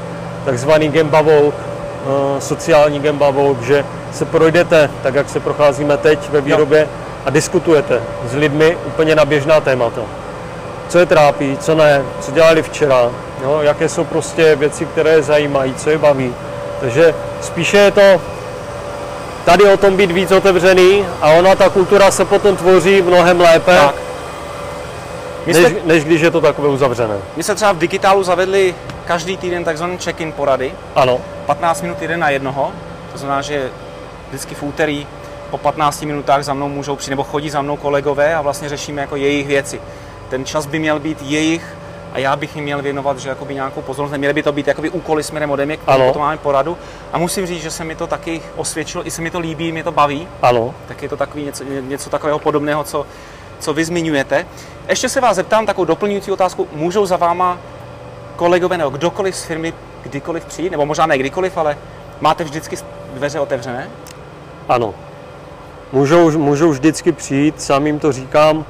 takzvaný Gemba Walk, eh, sociální Gemba Walk, že se projdete, tak jak se procházíme teď ve výrobě, a diskutujete s lidmi úplně na běžná témata. Co je trápí, co ne, co dělali včera, jo, jaké jsou prostě věci, které je zajímají, co je baví. Takže spíše je to tady o tom být víc otevřený a ona, ta kultura se potom tvoří mnohem lépe, tak. než, jste, než když je to takové uzavřené. My se třeba v digitálu zavedli každý týden takzvaný check-in porady. Ano. 15 minut jeden na jednoho, to znamená, že vždycky v úterý po 15 minutách za mnou můžou přijít, nebo chodí za mnou kolegové a vlastně řešíme jako jejich věci. Ten čas by měl být jejich a já bych jim měl věnovat že jakoby nějakou pozornost. Neměly by to být jakoby úkoly směrem ode mě, potom máme poradu. A musím říct, že se mi to taky osvědčilo, i se mi to líbí, mě to baví. Ano. Tak je to takový něco, něco takového podobného, co, co vy zmiňujete. Ještě se vás zeptám takovou doplňující otázku. Můžou za váma kolegové nebo kdokoliv z firmy kdykoliv přijít, nebo možná ne kdykoliv, ale máte vždycky dveře otevřené? Ano. Můžou, můžou vždycky přijít, sám jim to říkám,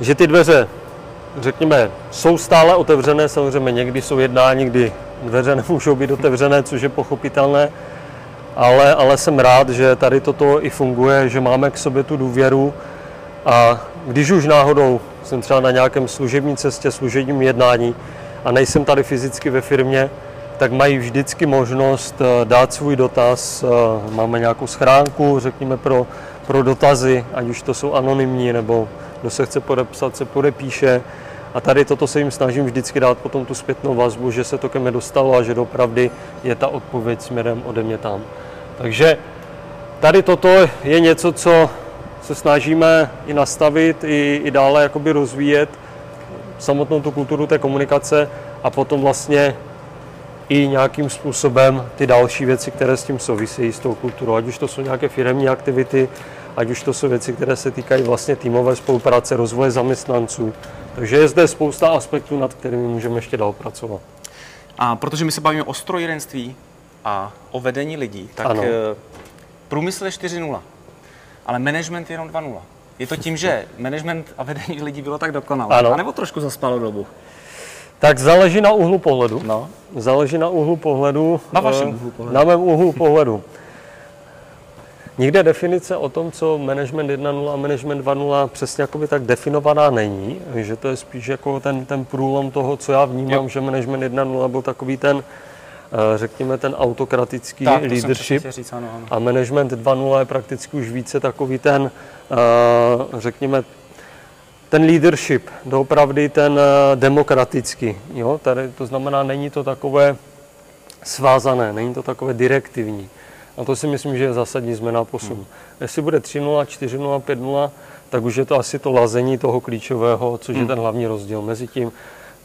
že ty dveře řekněme, jsou stále otevřené, samozřejmě někdy jsou jednání, kdy dveře [LAUGHS] nemůžou být otevřené, což je pochopitelné, ale, ale jsem rád, že tady toto i funguje, že máme k sobě tu důvěru a když už náhodou jsem třeba na nějakém služební cestě, služebním jednání a nejsem tady fyzicky ve firmě, tak mají vždycky možnost eh, dát svůj dotaz. Eh, máme nějakou schránku, řekněme, pro, pro dotazy, ať už to jsou anonymní nebo kdo se chce podepsat, se podepíše. A tady toto se jim snažím vždycky dát potom tu zpětnou vazbu, že se to ke mně dostalo a že dopravdy je ta odpověď směrem ode mě tam. Takže tady toto je něco, co se snažíme i nastavit, i, i dále jakoby rozvíjet samotnou tu kulturu té komunikace a potom vlastně i nějakým způsobem ty další věci, které s tím souvisejí s tou kulturou, ať už to jsou nějaké firemní aktivity, ať už to jsou věci, které se týkají vlastně týmové spolupráce, rozvoje zaměstnanců. Takže je zde spousta aspektů, nad kterými můžeme ještě dál pracovat. A protože my se bavíme o strojírenství a o vedení lidí, tak ano. Eh, průmysl je 4.0, ale management je jenom 2.0. Je to tím, že management a vedení lidí bylo tak dokonalé, ano. anebo trošku zaspalo dobu? Tak záleží na úhlu pohledu. No. Záleží na úhlu pohledu. Na vašem eh, úhlu pohledu. Na mém úhlu pohledu. Nikde definice o tom, co management 1.0 a management 2.0 přesně jakoby tak definovaná není, že to je spíš jako ten, ten průlom toho, co já vnímám, Jo. že management 1.0 byl takový ten, eh, řekněme, ten autokratický Tak, leadership říct, ano, ano. a management 2.0 je prakticky už více takový ten, eh, řekněme, ten leadership, doopravdy ten eh, demokratický. Jo? Tady to znamená, není to takové svázané, není to takové direktivní. A to si myslím, že je zásadní změna posun. Hmm. Jestli bude 3.0, 4.0, 5.0, tak už je to asi to lazení toho klíčového, což je ten hlavní rozdíl mezi tím.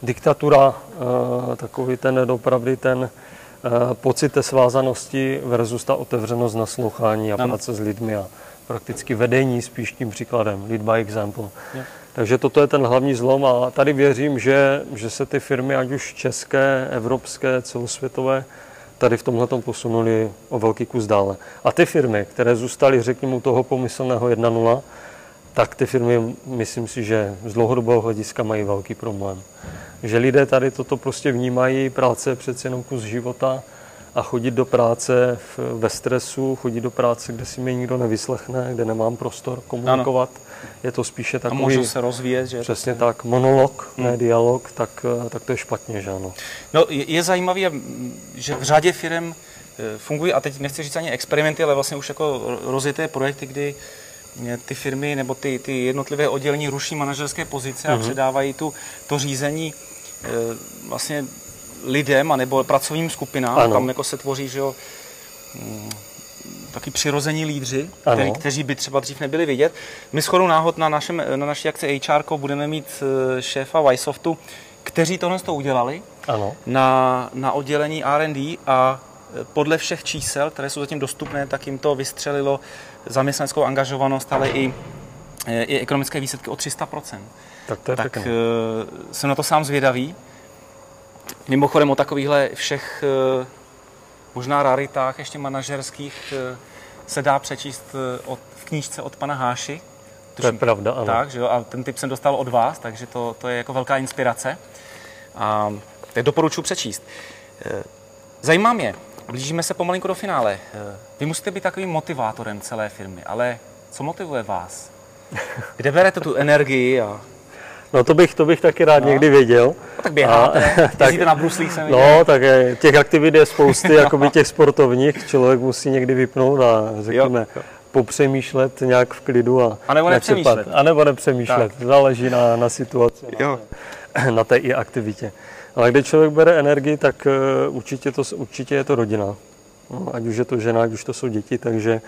Diktatura, eh, takový ten dopravdy ten eh, pocit té svázanosti versus ta otevřenost naslouchání a práce s lidmi a prakticky vedení spíš tím příkladem, lead by example. Jo. Takže toto je ten hlavní zlom a tady věřím, že, že se ty firmy, ať už české, evropské, celosvětové, tady v tomhle posunuli o velký kus dále. A ty firmy, které zůstaly, řekněme, u toho pomyslného 1.0, tak ty firmy, myslím si, že z dlouhodobého hlediska mají velký problém. Že lidé tady toto prostě vnímají, práce je přece jenom kus života a chodit do práce v, ve stresu, chodit do práce, kde si mě nikdo nevyslechne, kde nemám prostor komunikovat, je to spíše A takový... můžu se rozvíjet, že? Přesně tak, monolog, Hmm. ne dialog, tak, tak to je špatně, že ano. No, je, je zajímavé, že v řadě firm eh, fungují, a teď nechci říct ani experimenty, ale vlastně už jako rozjeté projekty, kdy eh, ty firmy nebo ty, ty jednotlivé oddělení ruší manažerské pozice a předávají tu, to řízení eh, vlastně lidem anebo pracovním skupinám. Ano. Tam jako se tvoří, že jo, mm, taky přirození lídři, který, kteří by třeba dřív nebyli vidět. My shodou náhod na, našem, na naší akci HR budeme mít eh, šéfa Vysoftu, kteří tohle to udělali Ano, na, na oddělení R&D a e, podle všech čísel, které jsou zatím dostupné, tak jim to vystřelilo zaměstnaneckou angažovanost, ale i, e, i ekonomické výsledky o 300%. tak to je Tak jsem na to sám zvědavý. Mimochodem o takovýchhle všech e, možná raritách, ještě manažerských, e, se dá přečíst e, od, v knížce od pana Háši. To je pravda, ano. Tak, že jo? A ten tip jsem dostal od vás, takže to, to je jako velká inspirace. A tak doporučuji přečíst. Eh, Zajímá mě, blížíme se pomalinku do finále. Eh, Vy musíte být takovým motivátorem celé firmy, ale co motivuje vás? [LAUGHS] Kde berete tu energii? A... No to bych, to bych taky rád No. někdy věděl. No, tak běháte, [LAUGHS] tak- jezdíte na bruslích, jsem viděl. No, tak je, těch aktivit je spousty, [LAUGHS] jakoby těch sportovních. Člověk musí někdy vypnout a řekněme, jo. popřemýšlet nějak v klidu a A nebo nepřemýšlet. A nebo nepřemýšlet. Záleží na, na situaci, Jo. na, na té i aktivitě. Ale kde člověk bere energii, tak eh, určitě, to, určitě je to rodina. No, ať už je to žena, ať už to jsou děti, takže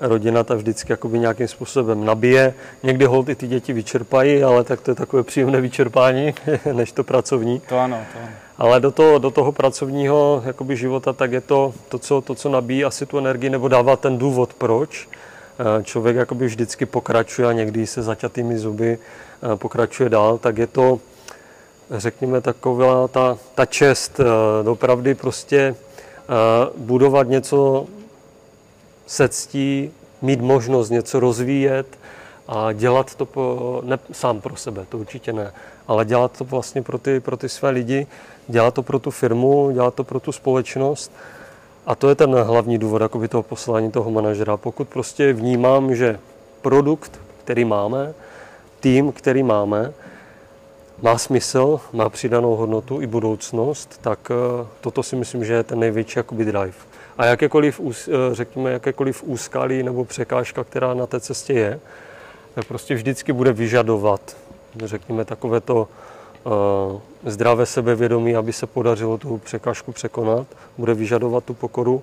rodina ta vždycky jakoby nějakým způsobem nabije. Někdy hold i ty děti vyčerpají, ale tak to je takové příjemné vyčerpání, [LAUGHS] než to pracovní. To ano, to ano. Ale do toho, do toho pracovního jakoby života, tak je to, to, co, to, co nabíjí asi tu energii, nebo dává ten důvod, proč. Eh, Člověk jakoby vždycky pokračuje a někdy se zaťatými zuby eh, pokračuje dál, tak je to, řekněme, taková ta, ta čest, eh, dopravdy prostě budovat něco se ctí, mít možnost něco rozvíjet a dělat to po, ne sám pro sebe, to určitě ne, ale dělat to vlastně pro ty, pro ty své lidi, dělat to pro tu firmu, dělat to pro tu společnost. A to je ten hlavní důvod jakoby toho poslání toho manažera. Pokud prostě vnímám, že produkt, který máme, tým, který máme, má smysl, má přidanou hodnotu i budoucnost, tak eh, toto si myslím, že je ten největší jakoby drive. A jakékoliv, eh, řekněme, jakékoliv úskalí nebo překážka, která na té cestě je, tak prostě vždycky bude vyžadovat, řekněme, takové to eh, zdravé sebevědomí, aby se podařilo tu překážku překonat, bude vyžadovat tu pokoru,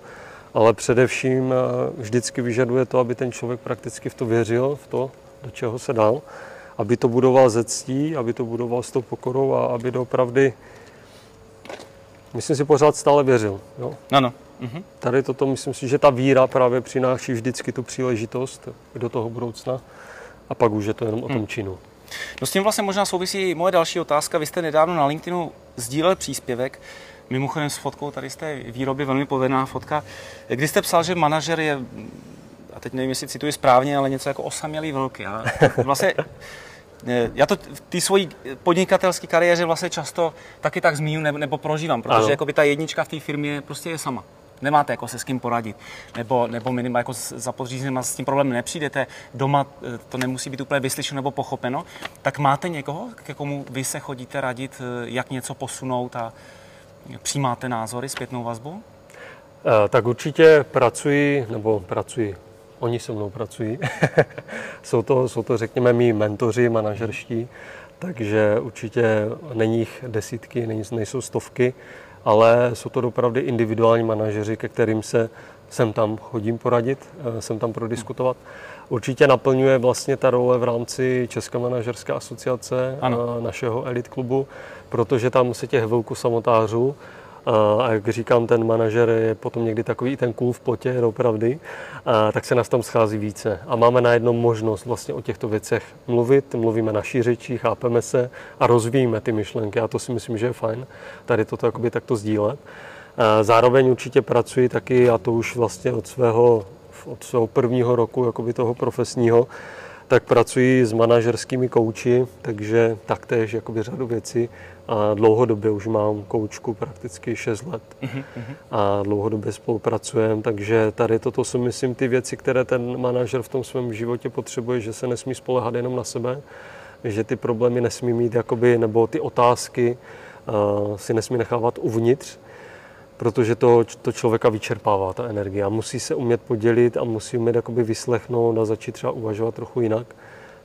ale především eh, vždycky vyžaduje to, aby ten člověk prakticky v to věřil, v to, do čeho se dal, aby to budoval ze ctí, aby to budoval s tou pokorou a aby doopravdy, myslím si, pořád stále věřil. Jo? Ano. Mhm. Tady toto, myslím si, že ta víra právě přináší vždycky tu příležitost do toho budoucna a pak už je to jenom o tom činu. No s tím vlastně možná souvisí i moje další otázka. Vy jste nedávno na LinkedInu sdílel příspěvek, mimochodem s fotkou tady z té výroby, velmi povedená fotka, kdy jste psal, že manažer je, a teď nevím, jestli cituji správně, ale něco jako osamělý vlk. Já, [LAUGHS] vlastně eh, já to v té svojí podnikatelské kariéře vlastně často taky tak zmíním nebo, prožívám, protože jako by ta jednička v té firmě prostě je sama. Nemáte jako se s kým poradit, nebo, nebo minimálně jako za podřízeným s tím problémem nepřijdete, doma eh, to nemusí být úplně vyslyšeno nebo pochopeno, tak máte někoho, ke komu vy se chodíte radit, jak něco posunout a přijímáte názory, zpětnou vazbu? Tak určitě pracuji, nebo pracuji, oni se mnou pracují. [LAUGHS] jsou, to, jsou to, řekněme, mý mentoři, manažerští, takže určitě není jich desítky, nejsou stovky, ale jsou to opravdu individuální manažeři, ke kterým se sem tam chodím poradit, eh, sem tam prodiskutovat. Určitě naplňuje vlastně ta role v rámci České manažerské asociace ano. Eh, našeho elit klubu, protože tam se těch velků samotářů a jak říkám, ten manažer je potom někdy takový ten kůl v potě, opravdy, a tak se nás tam schází více. A máme najednou možnost vlastně o těchto věcech mluvit, mluvíme naší řeči, chápeme se a rozvíjíme ty myšlenky a to si myslím, že je fajn, tady toto jakoby takto sdílet. A zároveň určitě pracuji taky, a to už vlastně od svého, od svého prvního roku jakoby toho profesního, tak pracuji s manažerskými kouči, takže taktéž jakoby řadu věcí a dlouhodobě už mám koučku prakticky 6 let uh-huh. a dlouhodobě spolupracujeme, takže tady toto jsou, myslím, ty věci, které ten manažer v tom svém životě potřebuje, že se nesmí spolehat jenom na sebe, že ty problémy nesmí mít, jakoby, nebo ty otázky uh, si nesmí nechávat uvnitř, protože to, to člověka vyčerpává, ta energie. A musí se umět podělit a musí umět jakoby vyslechnout a začít třeba uvažovat trochu jinak.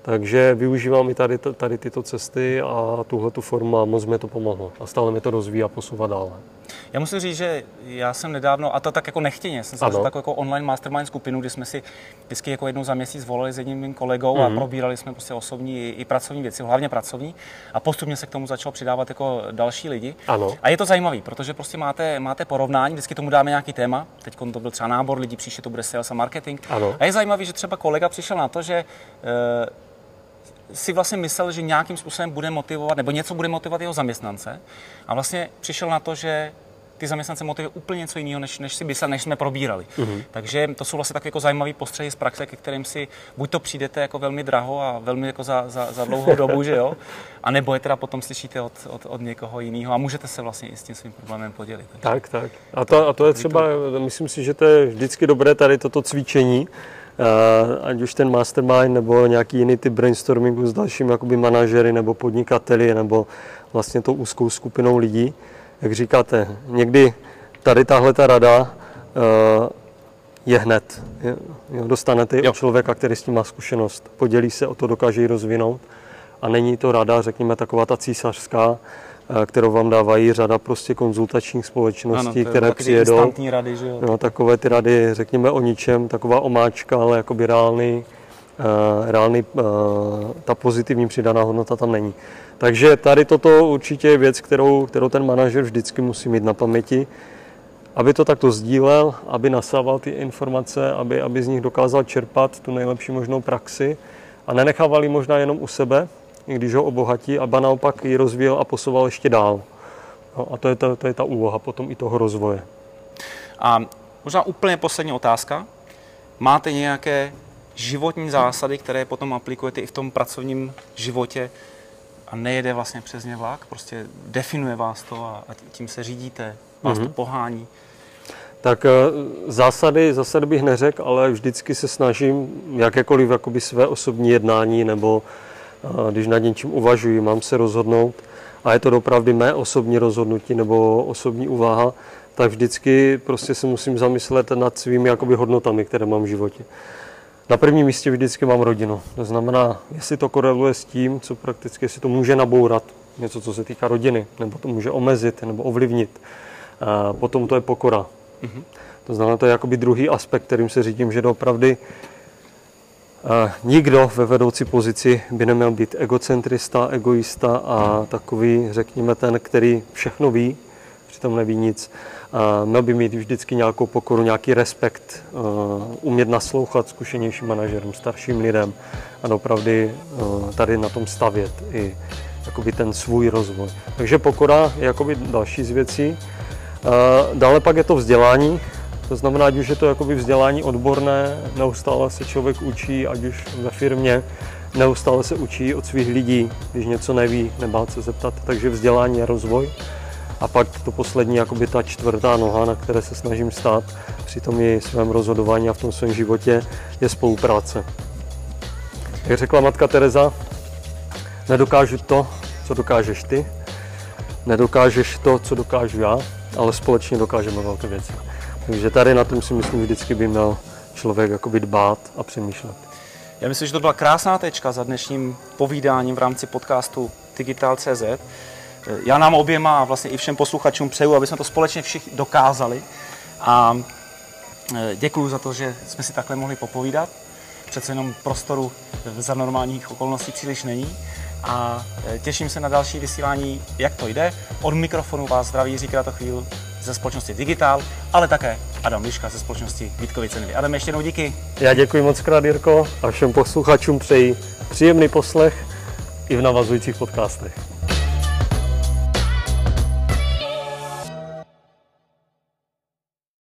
Takže využívám i tady, tady tyto cesty a tuhle tu formu a moc mi to pomohlo. A stále mi to rozvíjí a posouvá dále. Já musím říct, že já jsem nedávno, a to tak jako nechtěně, jsem se takovou jako online mastermind skupinu, kdy jsme si vždycky jako jednou za měsíc volali s jedním mým kolegou mm-hmm. a mhm. probírali jsme prostě osobní i, i pracovní věci, hlavně pracovní. A postupně se k tomu začalo přidávat jako další lidi. Ano. A je to zajímavé, protože prostě máte, máte porovnání, vždycky tomu dáme nějaký téma. Teď to byl třeba nábor lidí, příště to bude sales a marketing. Ano. A je zajímavé, že třeba kolega přišel na to, že e, si vlastně myslel, že nějakým způsobem bude motivovat, nebo něco bude motivovat jeho zaměstnance. A vlastně přišel na to, že ty zaměstnance motivuje úplně něco jiného, než, než si myslel, než jsme probírali. Mm-hmm. Takže to jsou vlastně takové jako zajímavé postřehy z praxe, ke kterým si buď to přijdete jako velmi draho a velmi jako za, za, za dlouhou [LAUGHS] dobu, že jo, a nebo je teda potom slyšíte od, od, od někoho jiného a můžete se vlastně i s tím svým problémem podělit. Takže tak, tak. A to, a to je třeba, myslím si, že to je vždycky dobré tady toto cvičení, ať už ten mastermind nebo nějaký jiný typ brainstormingu s dalšími jakoby manažery nebo podnikateli nebo vlastně tou úzkou skupinou lidí. Jak říkáte, někdy tady tahle ta rada eh, je hned. Dostanete ji od člověka, který s tím má zkušenost. Podělí se o to, dokáže ji rozvinout. A není to rada, řekněme, taková ta císařská, Eh, kterou vám dávají řada prostě konzultačních společností, ano, které přijedou. rady, že jo? No, takové ty rady, řekněme o ničem, taková omáčka, ale jakoby reálný, uh, reálný uh, ta pozitivní přidaná hodnota tam není. Takže tady toto určitě je věc, kterou, kterou ten manažer vždycky musí mít na paměti, aby to takto sdílel, aby nasával ty informace, aby, aby z nich dokázal čerpat tu nejlepší možnou praxi a nenechával ji možná jenom u sebe, když ho obohatí, a ba naopak ji rozvíjel a posouval ještě dál. No, a to je, ta, to je ta úloha potom i toho rozvoje. A možná úplně poslední otázka. Máte nějaké životní zásady, které potom aplikujete i v tom pracovním životě a nejede vlastně přes ně vlak? Prostě definuje vás to a, a tím se řídíte, vás mm-hmm. to mhm. pohání? Tak eh, zásady, zásady bych neřekl, ale vždycky se snažím jakékoliv jakoby své osobní jednání nebo když nad něčím uvažuji, mám se rozhodnout a je to opravdu mé osobní rozhodnutí nebo osobní úvaha, tak vždycky prostě se musím zamyslet nad svými jakoby hodnotami, které mám v životě. Na prvním místě vždycky mám rodinu. To znamená, jestli to koreluje s tím, co prakticky, jestli to může nabourat, něco, co se týká rodiny, nebo to může omezit, nebo ovlivnit. A potom to je pokora. Mm-hmm. To znamená, to je jakoby druhý aspekt, kterým se řídím, že opravdu Nikdo ve vedoucí pozici by neměl být egocentrista, egoista a takový, řekněme, ten, který všechno ví, přitom neví nic. Měl by mít vždycky nějakou pokoru, nějaký respekt, umět naslouchat zkušenějším manažerům, starším lidem a opravdu tady na tom stavět i jakoby ten svůj rozvoj. Takže pokora je jakoby další z věcí. Dále pak je to vzdělání, to znamená, ať už je to jakoby vzdělání odborné, neustále se člověk učí, ať už ve firmě neustále se učí od svých lidí, když něco neví, nebát se zeptat, takže vzdělání a rozvoj. A pak to poslední, jakoby ta čtvrtá noha, na které se snažím stát při tom i svém rozhodování a v tom svém životě, je spolupráce. Jak řekla matka Teresa, nedokážu to, co dokážeš ty, nedokážeš to, co dokážu já, ale společně dokážeme velké věci. Takže tady na tom si myslím, vždycky by měl člověk jakoby dbát a přemýšlet. Já myslím, že to byla krásná tečka za dnešním povídáním v rámci podcastu Digital.cz. Já nám oběma a vlastně i všem posluchačům přeju, aby jsme to společně všichni dokázali. A e, děkuji za to, že jsme si takhle mohli popovídat. Přece jenom prostoru za normálních okolností příliš není. A e, těším se na další vysílání, jak to jde. Od mikrofonu vás zdraví Jiří chvíli ze společnosti Digital, ale také Adam Liška ze společnosti Vítkovice Nivy. Adam, ještě jednou díky. Já děkuji moc krát, Jirko, a všem posluchačům přeji příjemný poslech i v navazujících podcastech.